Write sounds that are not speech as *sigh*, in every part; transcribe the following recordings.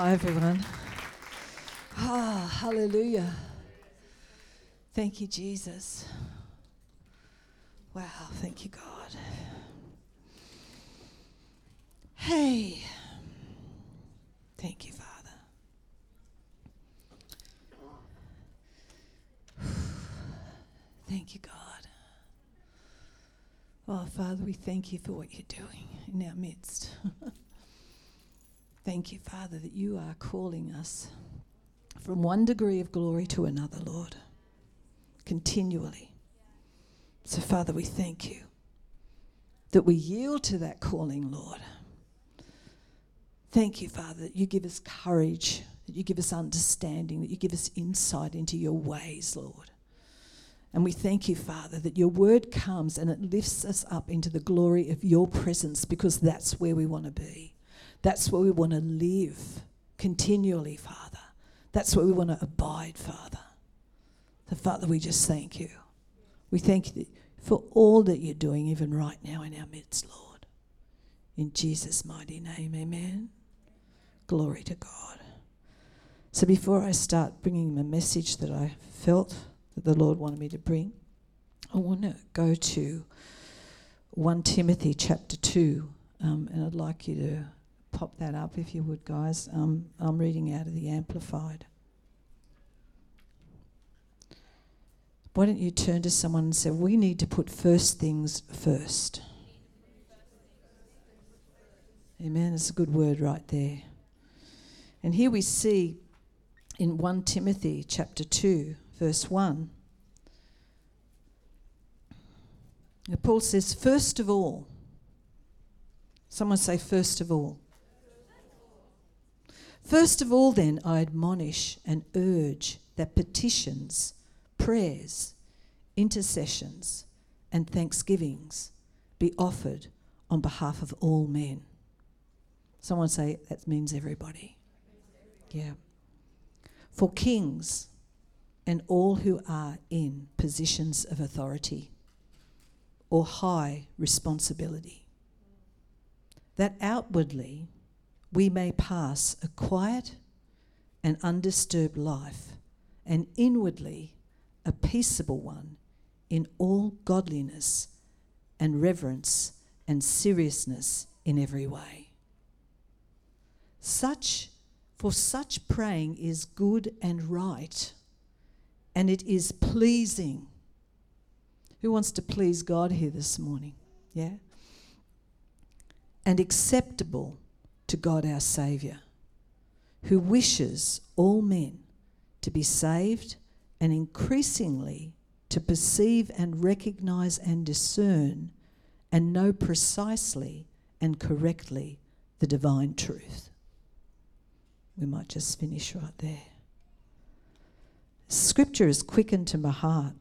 Hi, everyone. Ah, hallelujah. Thank you, Jesus. Wow, thank you, God. Hey, thank you, Father. Thank you, God. Oh, Father, we thank you for what you're doing in our midst. *laughs* thank you, Father, that you are calling us from one degree of glory to another, Lord, continually. So, Father, we thank you that we yield to that calling, Lord. Thank you, Father, that you give us courage, that you give us understanding, that you give us insight into your ways, Lord. And we thank you, Father, that your word comes and it lifts us up into the glory of your presence because that's where we want to be. That's where we want to live continually, Father. That's where we want to abide, Father. So, Father, we just thank you. We thank you for all that you're doing, even right now in our midst, Lord. In Jesus' mighty name, amen. Glory to God. So, before I start bringing the message that I felt, that the Lord wanted me to bring. I want to go to 1 Timothy chapter 2, um, and I'd like you to pop that up if you would, guys. Um, I'm reading out of the Amplified. Why don't you turn to someone and say, We need to put first things first? Amen. It's a good word right there. And here we see in 1 Timothy chapter 2, verse 1. Paul says, first of all, someone say, first of all. First of all, then, I admonish and urge that petitions, prayers, intercessions, and thanksgivings be offered on behalf of all men. Someone say, that means everybody. Yeah. For kings, and all who are in positions of authority or high responsibility. That outwardly we may pass a quiet and undisturbed life, and inwardly a peaceable one in all godliness and reverence and seriousness in every way. Such, for such praying is good and right and it is pleasing. Who wants to please God here this morning? Yeah? And acceptable to God our Saviour, who wishes all men to be saved and increasingly to perceive and recognize and discern and know precisely and correctly the divine truth. We might just finish right there. Scripture is quickened to my heart.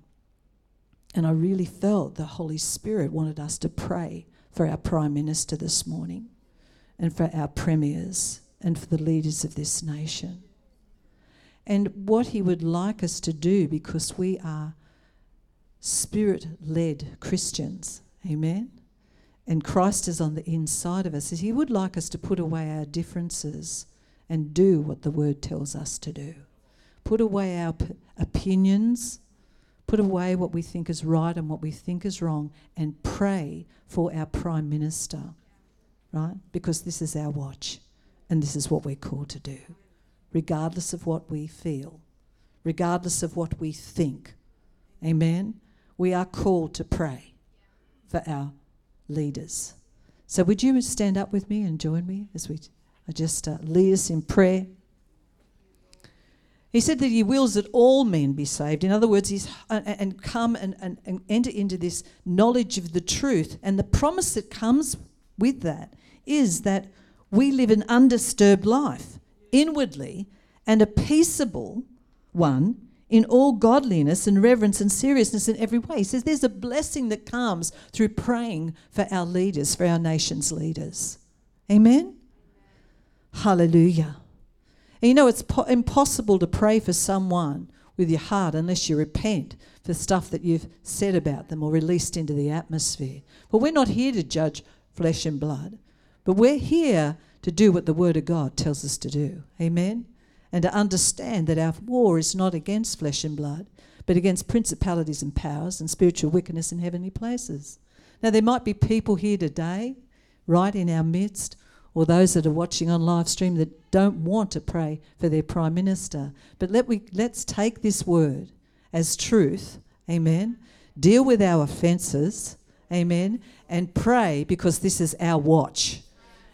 And I really felt the Holy Spirit wanted us to pray for our Prime Minister this morning and for our premiers and for the leaders of this nation. And what he would like us to do because we are spirit led Christians. Amen. And Christ is on the inside of us. He would like us to put away our differences and do what the word tells us to do put away our p- opinions, put away what we think is right and what we think is wrong, and pray for our Prime Minister, right? Because this is our watch and this is what we're called to do, regardless of what we feel, regardless of what we think. Amen? We are called to pray for our leaders. So, would you stand up with me and join me as we just uh, lead us in prayer? He said that he wills that all men be saved. In other words, he's uh, and come and, and, and enter into this knowledge of the truth. And the promise that comes with that is that we live an undisturbed life inwardly and a peaceable one in all godliness and reverence and seriousness in every way. He says there's a blessing that comes through praying for our leaders, for our nation's leaders. Amen? Hallelujah. And you know, it's po- impossible to pray for someone with your heart unless you repent for stuff that you've said about them or released into the atmosphere. But we're not here to judge flesh and blood, but we're here to do what the Word of God tells us to do. Amen? And to understand that our war is not against flesh and blood, but against principalities and powers and spiritual wickedness in heavenly places. Now, there might be people here today, right in our midst, or those that are watching on live stream that don't want to pray for their Prime Minister. But let we, let's take this word as truth, amen, deal with our offences, amen, and pray because this is our watch.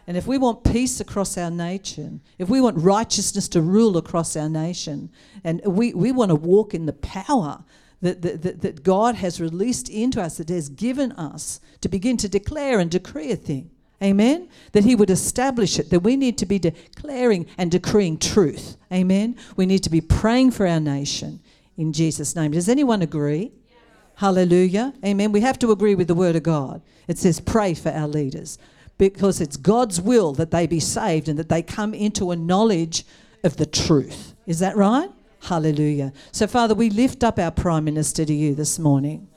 And if we want peace across our nation, if we want righteousness to rule across our nation, and we, we want to walk in the power that, that, that God has released into us, that has given us to begin to declare and decree a thing, Amen. That He would establish it, that we need to be declaring and decreeing truth. Amen. We need to be praying for our nation in Jesus' name. Does anyone agree? Hallelujah. Amen. We have to agree with the Word of God. It says, pray for our leaders because it's God's will that they be saved and that they come into a knowledge of the truth. Is that right? Hallelujah. So, Father, we lift up our Prime Minister to you this morning.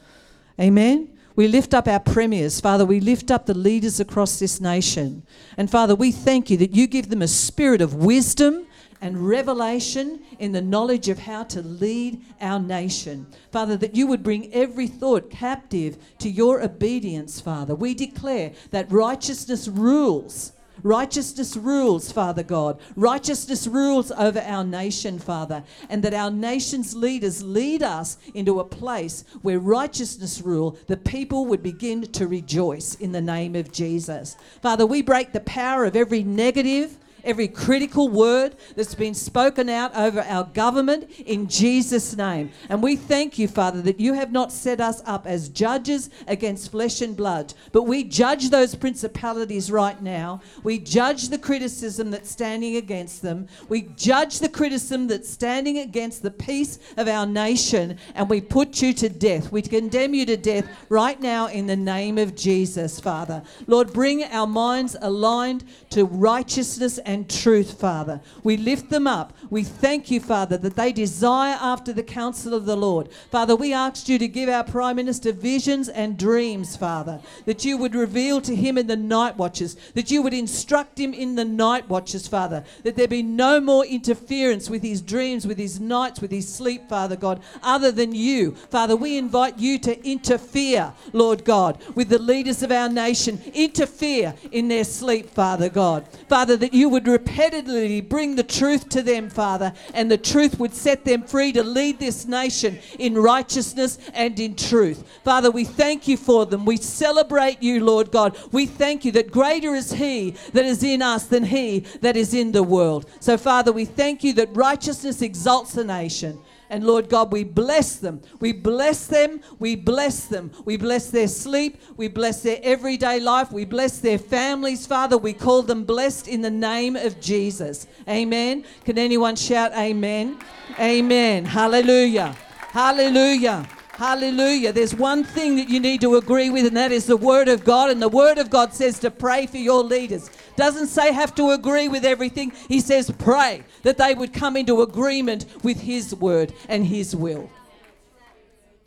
Amen. We lift up our premiers. Father, we lift up the leaders across this nation. And Father, we thank you that you give them a spirit of wisdom and revelation in the knowledge of how to lead our nation. Father, that you would bring every thought captive to your obedience, Father. We declare that righteousness rules Righteousness rules, Father God. Righteousness rules over our nation, Father. And that our nation's leaders lead us into a place where righteousness rule, the people would begin to rejoice in the name of Jesus. Father, we break the power of every negative every critical word that's been spoken out over our government in Jesus' name. And we thank you, Father, that you have not set us up as judges against flesh and blood, but we judge those principalities right now. We judge the criticism that's standing against them. We judge the criticism that's standing against the peace of our nation, and we put you to death. We condemn you to death right now in the name of Jesus, Father. Lord, bring our minds aligned to righteousness and and truth, Father. We lift them up. We thank you, Father, that they desire after the counsel of the Lord. Father, we asked you to give our Prime Minister visions and dreams, Father, that you would reveal to him in the night watches, that you would instruct him in the night watches, Father, that there be no more interference with his dreams, with his nights, with his sleep, Father God, other than you. Father, we invite you to interfere, Lord God, with the leaders of our nation, interfere in their sleep, Father God. Father, that you would would repetitively bring the truth to them, Father, and the truth would set them free to lead this nation in righteousness and in truth. Father, we thank you for them. We celebrate you, Lord God. We thank you that greater is He that is in us than He that is in the world. So, Father, we thank you that righteousness exalts a nation. And Lord God, we bless them. We bless them. We bless them. We bless their sleep. We bless their everyday life. We bless their families, Father. We call them blessed in the name of Jesus. Amen. Can anyone shout amen? Amen. Hallelujah. Hallelujah. Hallelujah. There's one thing that you need to agree with, and that is the Word of God. And the Word of God says to pray for your leaders. Doesn't say have to agree with everything. He says pray that they would come into agreement with His Word and His will.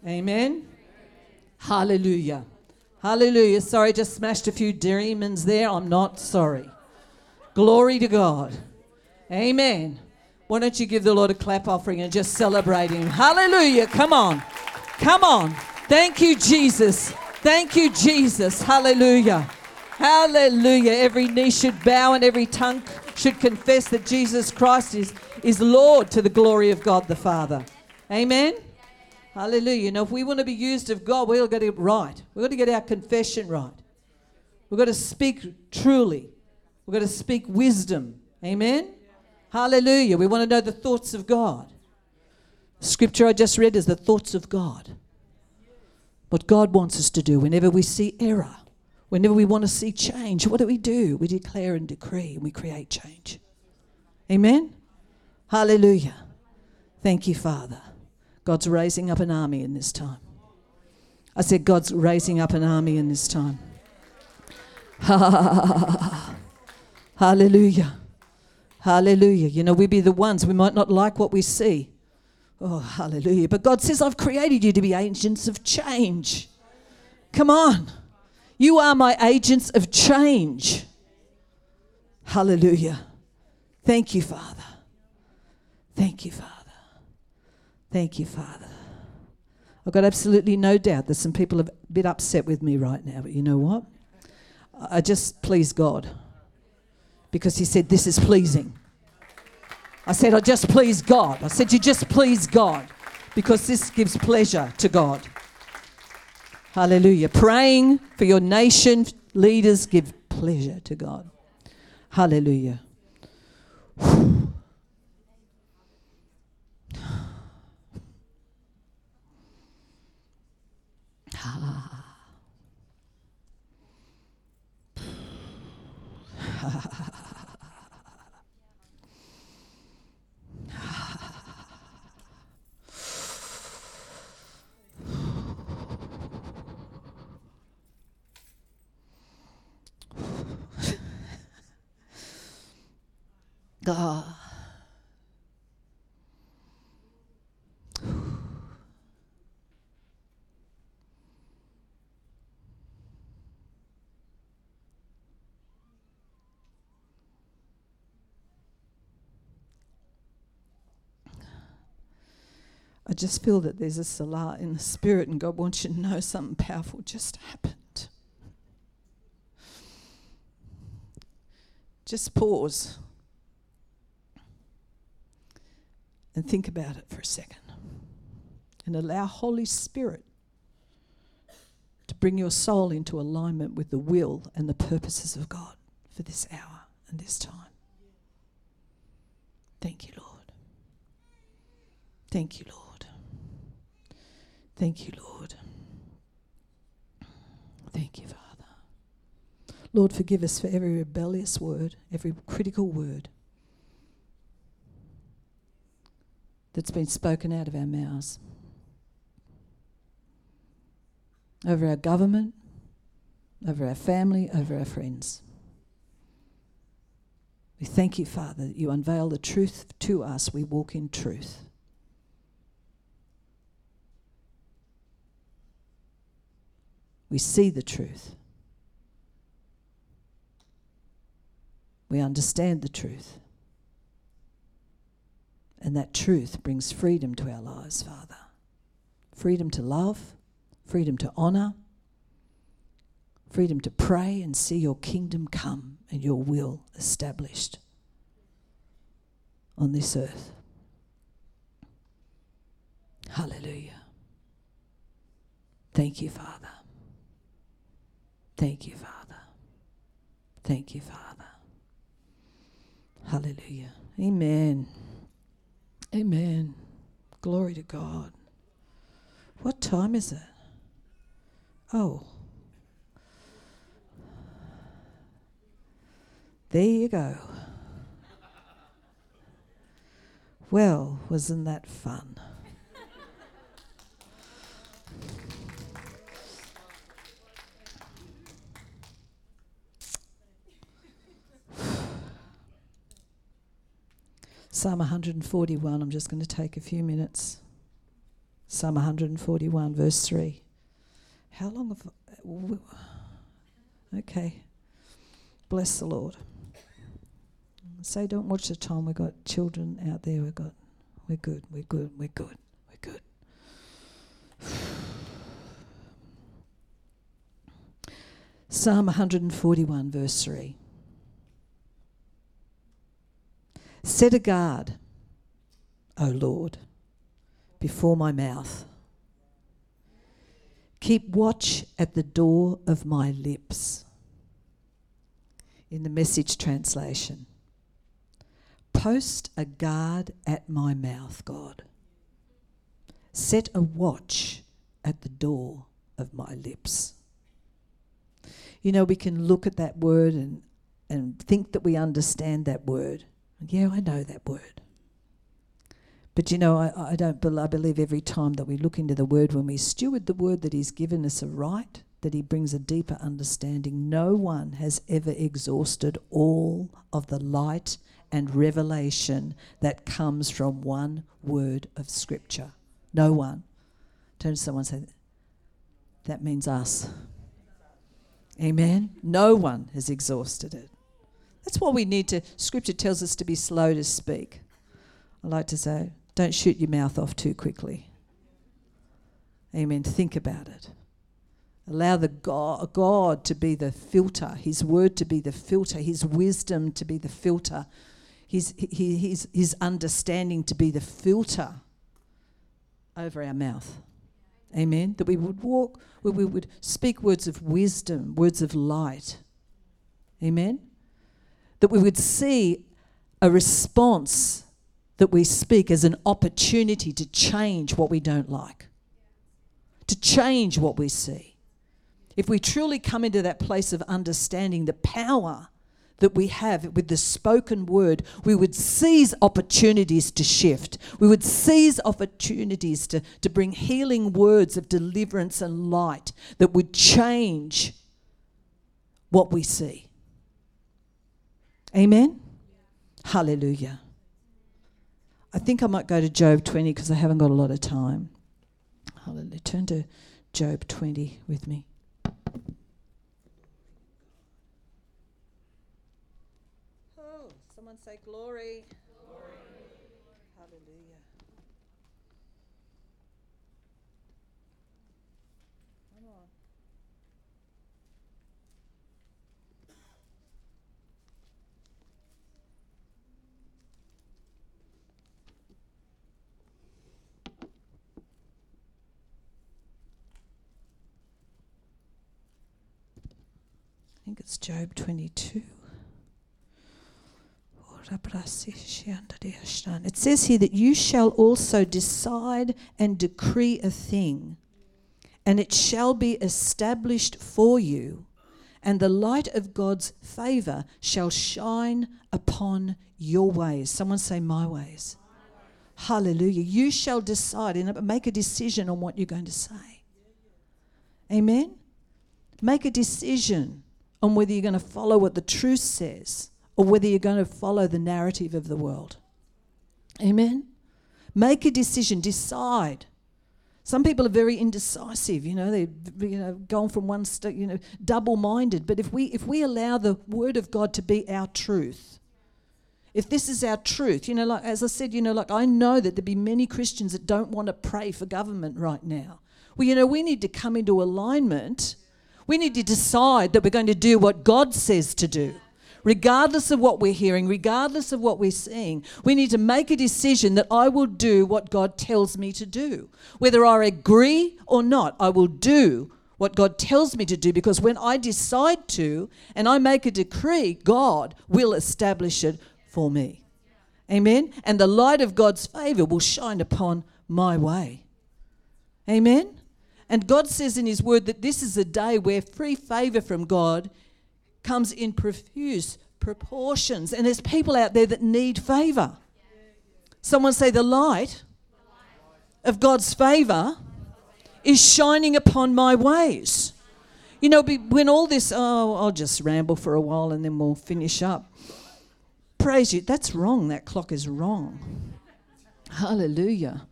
Amen. Hallelujah. Hallelujah. Sorry, just smashed a few demons there. I'm not sorry. Glory to God. Amen. Why don't you give the Lord a clap offering and just celebrate Him? Hallelujah. Come on. Come on. Thank you, Jesus. Thank you, Jesus. Hallelujah. Hallelujah. Every knee should bow and every tongue should confess that Jesus Christ is, is Lord to the glory of God the Father. Amen. Hallelujah. Know, if we want to be used of God, we've got to get it right. We've got to get our confession right. We've got to speak truly. We've got to speak wisdom. Amen. Hallelujah. We want to know the thoughts of God. Scripture I just read is the thoughts of God. What God wants us to do whenever we see error, whenever we want to see change, what do we do? We declare and decree and we create change. Amen? Hallelujah. Thank you, Father. God's raising up an army in this time. I said, God's raising up an army in this time. *laughs* Hallelujah. Hallelujah. You know, we be the ones, we might not like what we see. Oh, hallelujah. But God says, I've created you to be agents of change. Come on. You are my agents of change. Hallelujah. Thank you, Father. Thank you, Father. Thank you, Father. I've got absolutely no doubt that some people are a bit upset with me right now, but you know what? I just please God because He said, This is pleasing. I said, I just please God. I said, You just please God because this gives pleasure to God. Hallelujah. Praying for your nation, leaders give pleasure to God. Hallelujah. God. I just feel that there's a selah in the spirit, and God wants you to know something powerful just happened. Just pause and think about it for a second. And allow Holy Spirit to bring your soul into alignment with the will and the purposes of God for this hour and this time. Thank you, Lord. Thank you, Lord. Thank you, Lord. Thank you, Father. Lord, forgive us for every rebellious word, every critical word that's been spoken out of our mouths over our government, over our family, over our friends. We thank you, Father, that you unveil the truth to us. We walk in truth. We see the truth. We understand the truth. And that truth brings freedom to our lives, Father. Freedom to love, freedom to honour, freedom to pray and see your kingdom come and your will established on this earth. Hallelujah. Thank you, Father. Thank you, Father. Thank you, Father. Hallelujah. Amen. Amen. Glory to God. What time is it? Oh. There you go. Well, wasn't that fun? Psalm 141, I'm just going to take a few minutes. Psalm 141, verse 3. How long have. Okay. Bless the Lord. Say, don't watch the time. We've got children out there. We've got. We're good. We're good. We're good. We're good. Psalm 141, verse 3. Set a guard, O Lord, before my mouth. Keep watch at the door of my lips. In the message translation, post a guard at my mouth, God. Set a watch at the door of my lips. You know, we can look at that word and, and think that we understand that word. Yeah, I know that word. But you know, I, I don't I believe every time that we look into the word, when we steward the word that He's given us aright, that He brings a deeper understanding. No one has ever exhausted all of the light and revelation that comes from one word of Scripture. No one. Turn to someone and say, That means us. Amen. No one has exhausted it. That's why we need to, Scripture tells us to be slow to speak. I like to say, don't shoot your mouth off too quickly. Amen. Think about it. Allow the God, God to be the filter, His word to be the filter, His wisdom to be the filter, His, his, his understanding to be the filter over our mouth. Amen. That we would walk, we would speak words of wisdom, words of light. Amen. That we would see a response that we speak as an opportunity to change what we don't like, to change what we see. If we truly come into that place of understanding the power that we have with the spoken word, we would seize opportunities to shift. We would seize opportunities to, to bring healing words of deliverance and light that would change what we see. Amen? Hallelujah. I think I might go to Job 20 because I haven't got a lot of time. Hallelujah. Turn to Job 20 with me. Oh, someone say glory. glory. Hallelujah. Come on. I think it's Job 22. It says here that you shall also decide and decree a thing, and it shall be established for you, and the light of God's favor shall shine upon your ways. Someone say, My ways. Hallelujah. You shall decide and make a decision on what you're going to say. Amen. Make a decision on whether you're going to follow what the truth says or whether you're going to follow the narrative of the world. Amen? Make a decision, decide. Some people are very indecisive, you know, they're you know, going from one state, you know, double minded. But if we, if we allow the Word of God to be our truth, if this is our truth, you know, like as I said, you know, like I know that there'd be many Christians that don't want to pray for government right now. Well, you know, we need to come into alignment. We need to decide that we're going to do what God says to do regardless of what we're hearing, regardless of what we're seeing, we need to make a decision that I will do what God tells me to do. Whether I agree or not, I will do what God tells me to do because when I decide to and I make a decree, God will establish it for me. Amen. And the light of God's favor will shine upon my way. Amen. And God says in His word that this is a day where free favor from God comes in profuse proportions. And there's people out there that need favor. Someone say, The light of God's favor is shining upon my ways. You know, when all this, oh, I'll just ramble for a while and then we'll finish up. Praise you. That's wrong. That clock is wrong. Hallelujah.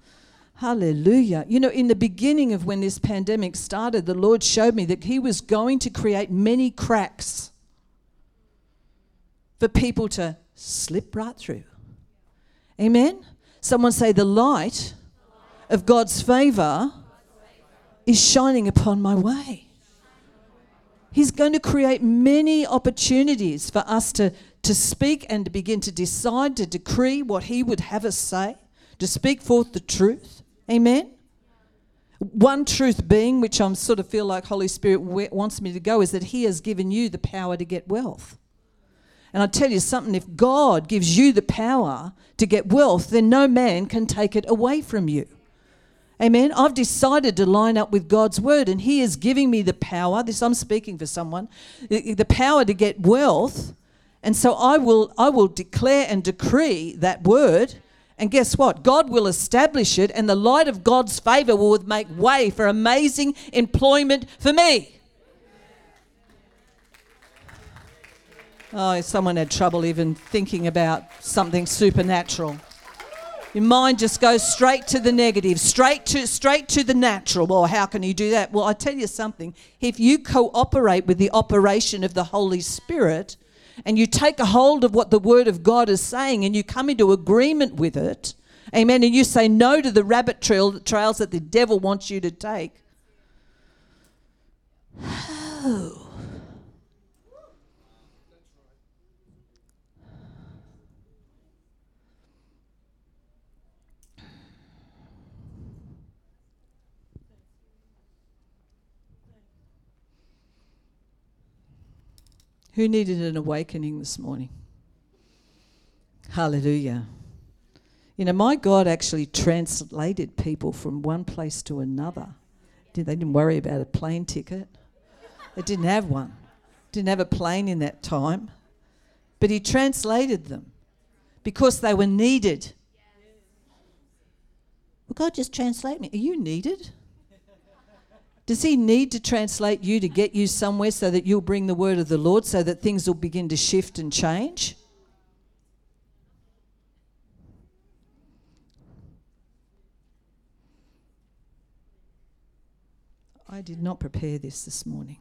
Hallelujah. You know, in the beginning of when this pandemic started, the Lord showed me that He was going to create many cracks for people to slip right through. Amen? Someone say, The light of God's favor is shining upon my way. He's going to create many opportunities for us to, to speak and to begin to decide, to decree what He would have us say, to speak forth the truth. Amen? One truth being, which I'm sort of feel like Holy Spirit wants me to go, is that He has given you the power to get wealth. And I tell you something if God gives you the power to get wealth, then no man can take it away from you. Amen. I've decided to line up with God's word, and He is giving me the power. This I'm speaking for someone, the power to get wealth. And so I will, I will declare and decree that word. And guess what? God will establish it, and the light of God's favor will make way for amazing employment for me. Oh, someone had trouble even thinking about something supernatural. Your mind just goes straight to the negative, straight to straight to the natural. Well, how can you do that? Well, I tell you something. If you cooperate with the operation of the Holy Spirit, and you take a hold of what the Word of God is saying and you come into agreement with it, amen, and you say no to the rabbit trail, trails that the devil wants you to take. *sighs* Oh. Who needed an awakening this morning? Hallelujah. You know, my God actually translated people from one place to another. They didn't worry about a plane ticket. they didn't have one. Didn't have a plane in that time. But he translated them because they were needed. Well, God just translate me. Are you needed? Does he need to translate you to get you somewhere so that you'll bring the word of the Lord so that things will begin to shift and change? I did not prepare this this morning.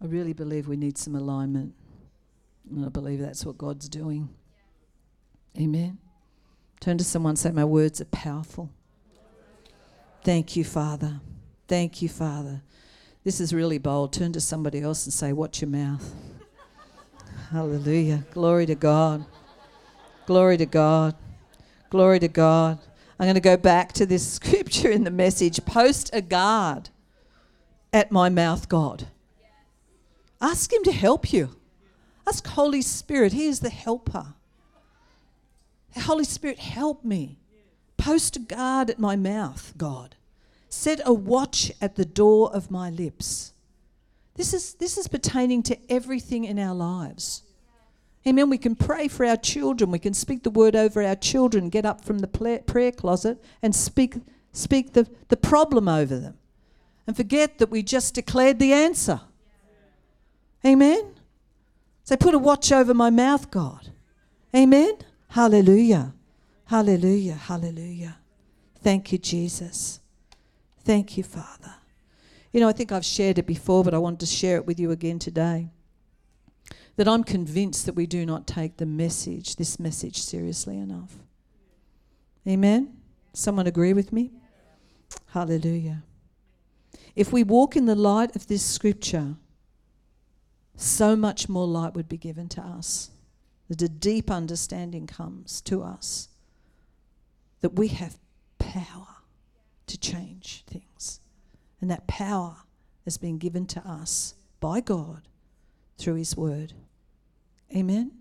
I really believe we need some alignment. And I believe that's what God's doing. Amen. Turn to someone and say, My words are powerful. Thank you, Father. Thank you, Father. This is really bold. Turn to somebody else and say, Watch your mouth. *laughs* Hallelujah. Glory to God. Glory to God. Glory to God. I'm going to go back to this *laughs* scripture in the message post a guard at my mouth, God. Ask Him to help you. Ask Holy Spirit. He is the helper. Holy Spirit, help me. Post a guard at my mouth, God. Set a watch at the door of my lips. This is, this is pertaining to everything in our lives. Amen. We can pray for our children. We can speak the word over our children, get up from the prayer closet and speak, speak the, the problem over them. And forget that we just declared the answer. Amen. Say, put a watch over my mouth, God. Amen. Hallelujah. Hallelujah. Hallelujah. Thank you, Jesus. Thank you, Father. You know, I think I've shared it before, but I want to share it with you again today. That I'm convinced that we do not take the message, this message, seriously enough. Amen? Someone agree with me? Hallelujah. If we walk in the light of this scripture, so much more light would be given to us that a deep understanding comes to us that we have power to change things. And that power has been given to us by God through His Word. Amen?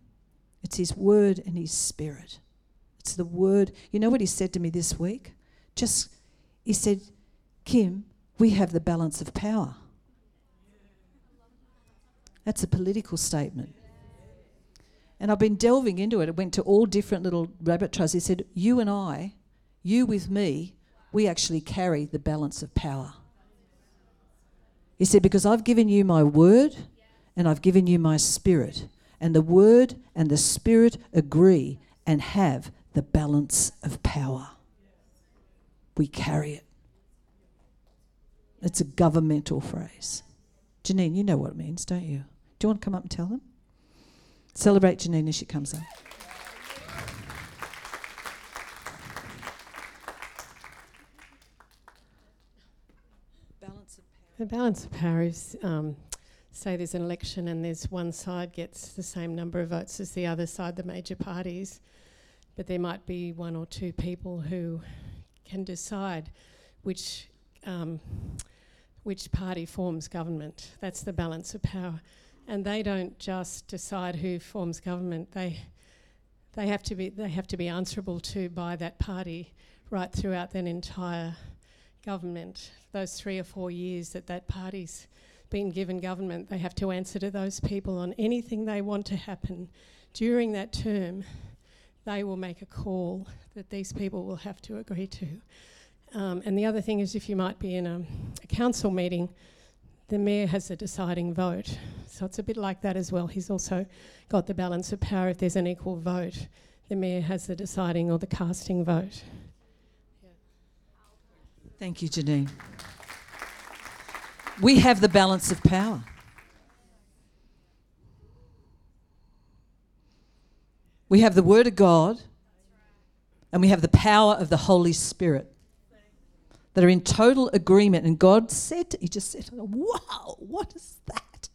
It's His Word and His Spirit. It's the Word. You know what He said to me this week? Just, He said, Kim, we have the balance of power. That's a political statement. And I've been delving into it. It went to all different little rabbit trails. He said, You and I, you with me, we actually carry the balance of power. He said, Because I've given you my word and I've given you my spirit. And the word and the spirit agree and have the balance of power. We carry it. It's a governmental phrase. Janine, you know what it means, don't you? Do you want to come up and tell them? Celebrate Janine as she comes up. The balance of power is um, say there's an election and there's one side gets the same number of votes as the other side, the major parties, but there might be one or two people who can decide which um, which party forms government. That's the balance of power and they don't just decide who forms government. They they have to be they have to be answerable to by that party right throughout that entire government. Those three or four years that that party's been given government, they have to answer to those people on anything they want to happen during that term. They will make a call that these people will have to agree to. Um, and the other thing is, if you might be in a, a council meeting the mayor has a deciding vote. So it's a bit like that as well. He's also got the balance of power if there's an equal vote. The mayor has the deciding or the casting vote. Thank you, Janine. We have the balance of power. We have the Word of God and we have the power of the Holy Spirit that are in total agreement. And God said, He just said, Wow, what is that?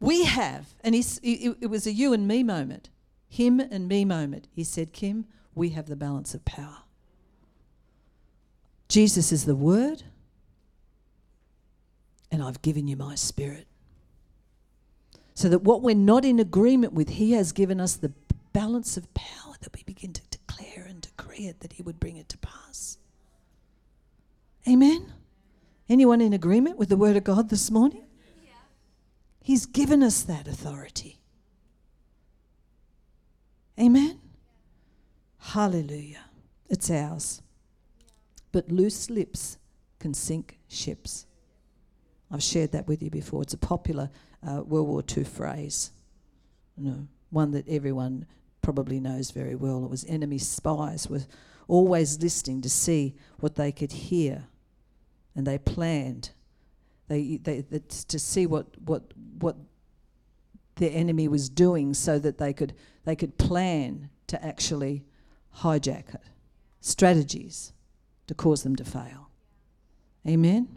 We have, and it, it was a you and me moment, him and me moment. He said, Kim, we have the balance of power. Jesus is the Word, and I've given you my Spirit. So that what we're not in agreement with, He has given us the balance of power that we begin to declare and decree it, that He would bring it to pass. Amen? Anyone in agreement with the Word of God this morning? Yeah. He's given us that authority. Amen? Hallelujah. It's ours. But loose lips can sink ships. I've shared that with you before. It's a popular uh, World War II phrase, you know, one that everyone probably knows very well. It was enemy spies were always listening to see what they could hear, and they planned. They, they, to see what what what the enemy was doing, so that they could they could plan to actually hijack it. Strategies to cause them to fail. Amen.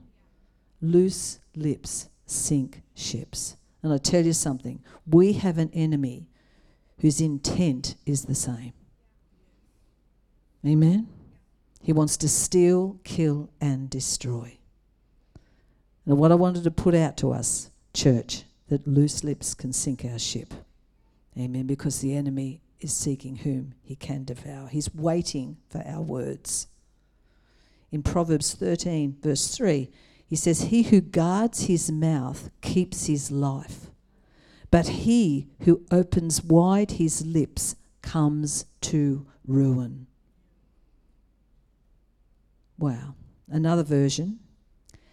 Loose lips sink ships. And I tell you something, we have an enemy whose intent is the same. Amen? He wants to steal, kill, and destroy. And what I wanted to put out to us, church, that loose lips can sink our ship. Amen. Because the enemy is seeking whom he can devour. He's waiting for our words. In Proverbs 13, verse 3, he says, He who guards his mouth keeps his life, but he who opens wide his lips comes to ruin. Wow. Another version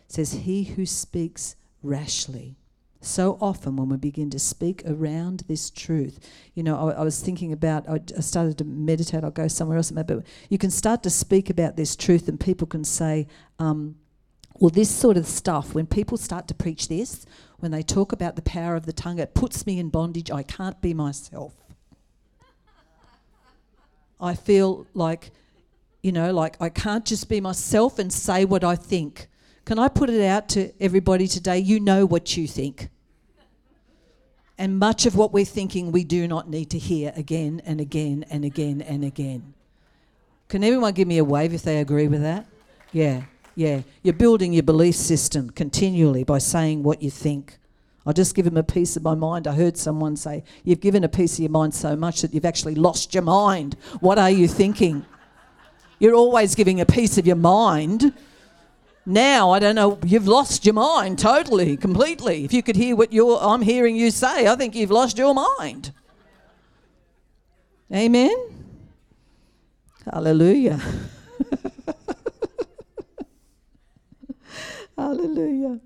says, He who speaks rashly. So often, when we begin to speak around this truth, you know, I, I was thinking about, I, I, started to meditate, I'll go somewhere else, but you can start to speak about this truth, and people can say, um, well, this sort of stuff, when people start to preach this, when they talk about the power of the tongue, it puts me in bondage. I can't be myself. I feel like, you know, like I can't just be myself and say what I think. Can I put it out to everybody today? You know what you think. And much of what we're thinking, we do not need to hear again and again and again and again. Can everyone give me a wave if they agree with that? Yeah. Yeah, you're building your belief system continually by saying what you think. I'll just give him a piece of my mind. I heard someone say, You've given a piece of your mind so much that you've actually lost your mind. What are you thinking? You're always giving a piece of your mind. Now, I don't know, you've lost your mind totally, completely. If you could hear what you're, I'm hearing you say, I think you've lost your mind. Amen? Hallelujah. *laughs* Hallelujah.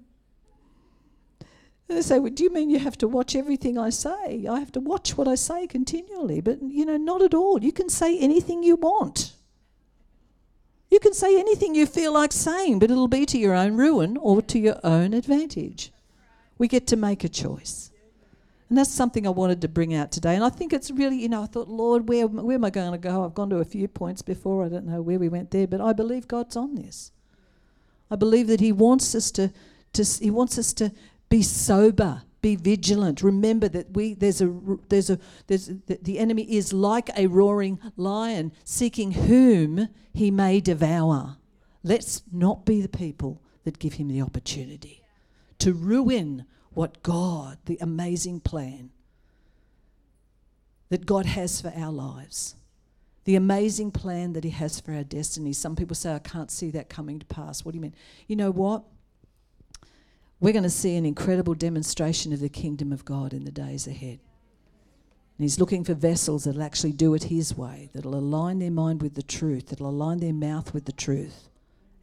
And they say, well, Do you mean you have to watch everything I say? I have to watch what I say continually. But, you know, not at all. You can say anything you want. Can say anything you feel like saying, but it'll be to your own ruin or to your own advantage. We get to make a choice. And that's something I wanted to bring out today. And I think it's really, you know, I thought, Lord, where, where am I going to go? I've gone to a few points before. I don't know where we went there, but I believe God's on this. I believe that He wants us to, to He wants us to be sober, be vigilant. Remember that we there's a there's a there's the, the enemy is like a roaring lion, seeking whom he may devour. Let's not be the people that give him the opportunity to ruin what God, the amazing plan that God has for our lives the amazing plan that He has for our destiny. Some people say, I can't see that coming to pass. What do you mean? You know what? We're going to see an incredible demonstration of the kingdom of God in the days ahead. And he's looking for vessels that'll actually do it his way, that'll align their mind with the truth, that'll align their mouth with the truth.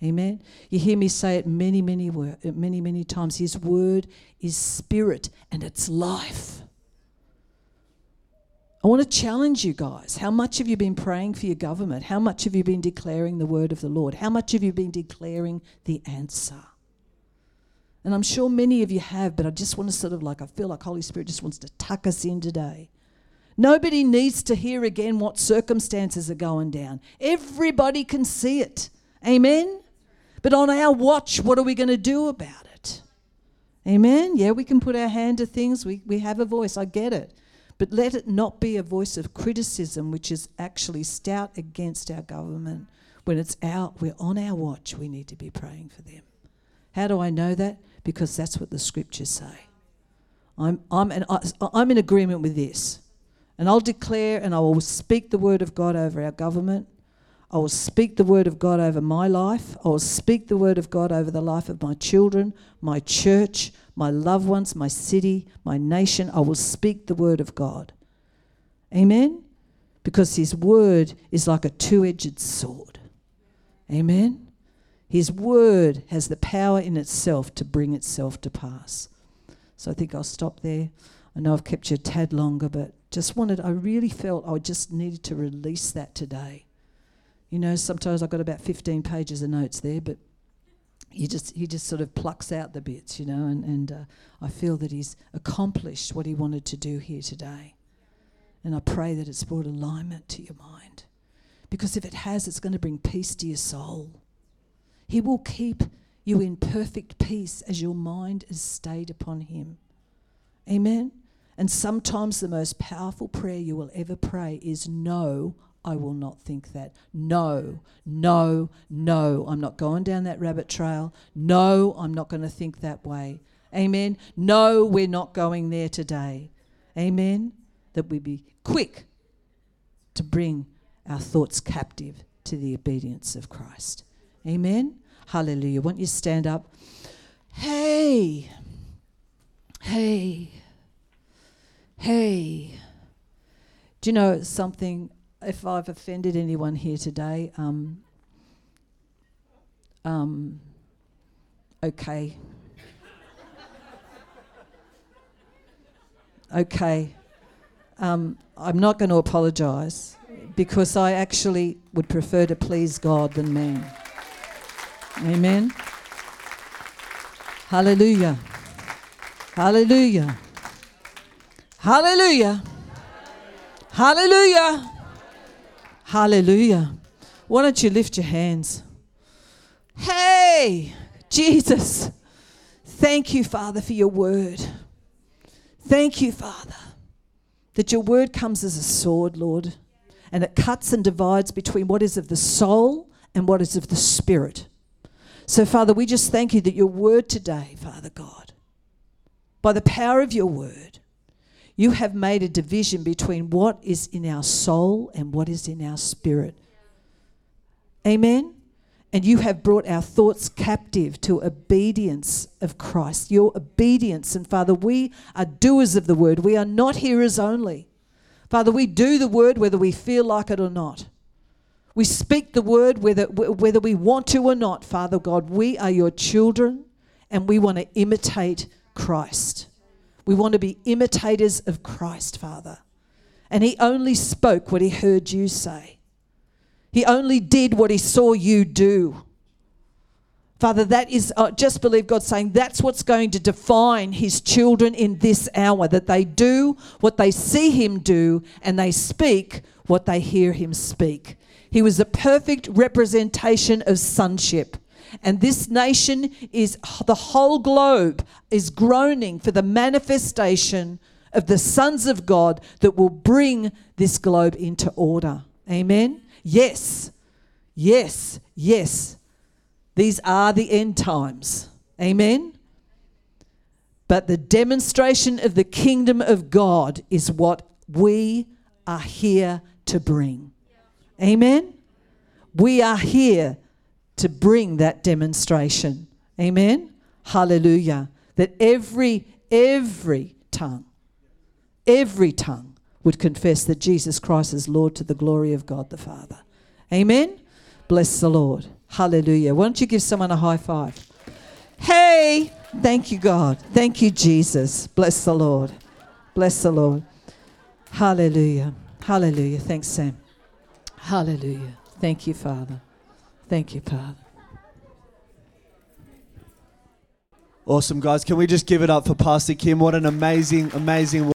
Amen. You hear me say it many, many, many, many times. His word is spirit and it's life. I want to challenge you guys. How much have you been praying for your government? How much have you been declaring the word of the Lord? How much have you been declaring the answer? And I'm sure many of you have, but I just want to sort of like, I feel like Holy Spirit just wants to tuck us in today. Nobody needs to hear again what circumstances are going down. Everybody can see it. Amen? But on our watch, what are we going to do about it? Amen? Yeah, we can put our hand to things. We, we have a voice. I get it. But let it not be a voice of criticism, which is actually stout against our government. When it's out, we're on our watch. We need to be praying for them. How do I know that? Because that's what the scriptures say. I'm, I'm, an, I'm in agreement with this. And I'll declare and I will speak the word of God over our government. I will speak the word of God over my life. I will speak the word of God over the life of my children, my church, my loved ones, my city, my nation. I will speak the word of God. Amen? Because his word is like a two edged sword. Amen? His word has the power in itself to bring itself to pass. So I think I'll stop there. I know I've kept you a tad longer, but just wanted, I really felt I just needed to release that today. You know, sometimes I've got about 15 pages of notes there, but he just he just sort of plucks out the bits, you know, and, and uh, I feel that he's accomplished what he wanted to do here today. And I pray that it's brought alignment to your mind. Because if it has, it's going to bring peace to your soul. He will keep you in perfect peace as your mind is stayed upon him. Amen. And sometimes the most powerful prayer you will ever pray is no, I will not think that. No, no, no, I'm not going down that rabbit trail. No, I'm not going to think that way. Amen. No, we're not going there today. Amen. That we be quick to bring our thoughts captive to the obedience of Christ. Amen. Hallelujah. Won't you stand up? Hey, hey, hey. Do you know something? If I've offended anyone here today, um, um, okay. okay. Um, I'm not going to apologise because I actually would prefer to please God than man. Amen. Hallelujah. Hallelujah. Hallelujah. Hallelujah. Hallelujah. Why don't you lift your hands? Hey, Jesus. Thank you, Father, for your word. Thank you, Father, that your word comes as a sword, Lord, and it cuts and divides between what is of the soul and what is of the spirit. So, Father, we just thank you that your word today, Father God, by the power of your word, you have made a division between what is in our soul and what is in our spirit. Amen. And you have brought our thoughts captive to obedience of Christ, your obedience. And Father, we are doers of the word. We are not hearers only. Father, we do the word whether we feel like it or not. We speak the word whether, whether we want to or not, Father God. We are your children and we want to imitate Christ. We want to be imitators of Christ, Father. And he only spoke what he heard you say, he only did what he saw you do. Father, that is, uh, just believe God saying that's what's going to define his children in this hour, that they do what they see him do and they speak what they hear him speak. He was a perfect representation of sonship. And this nation is, the whole globe is groaning for the manifestation of the sons of God that will bring this globe into order. Amen? Yes, yes, yes. These are the end times. Amen? But the demonstration of the kingdom of God is what we are here to bring. Amen? We are here to bring that demonstration. Amen? Hallelujah. That every, every tongue, every tongue would confess that Jesus Christ is Lord to the glory of God the Father. Amen? Bless the Lord. Hallelujah. Why don't you give someone a high five? Hey, thank you, God. Thank you, Jesus. Bless the Lord. Bless the Lord. Hallelujah. Hallelujah. Thanks, Sam. Hallelujah. Thank you, Father. Thank you, Father. Awesome, guys. Can we just give it up for Pastor Kim? What an amazing, amazing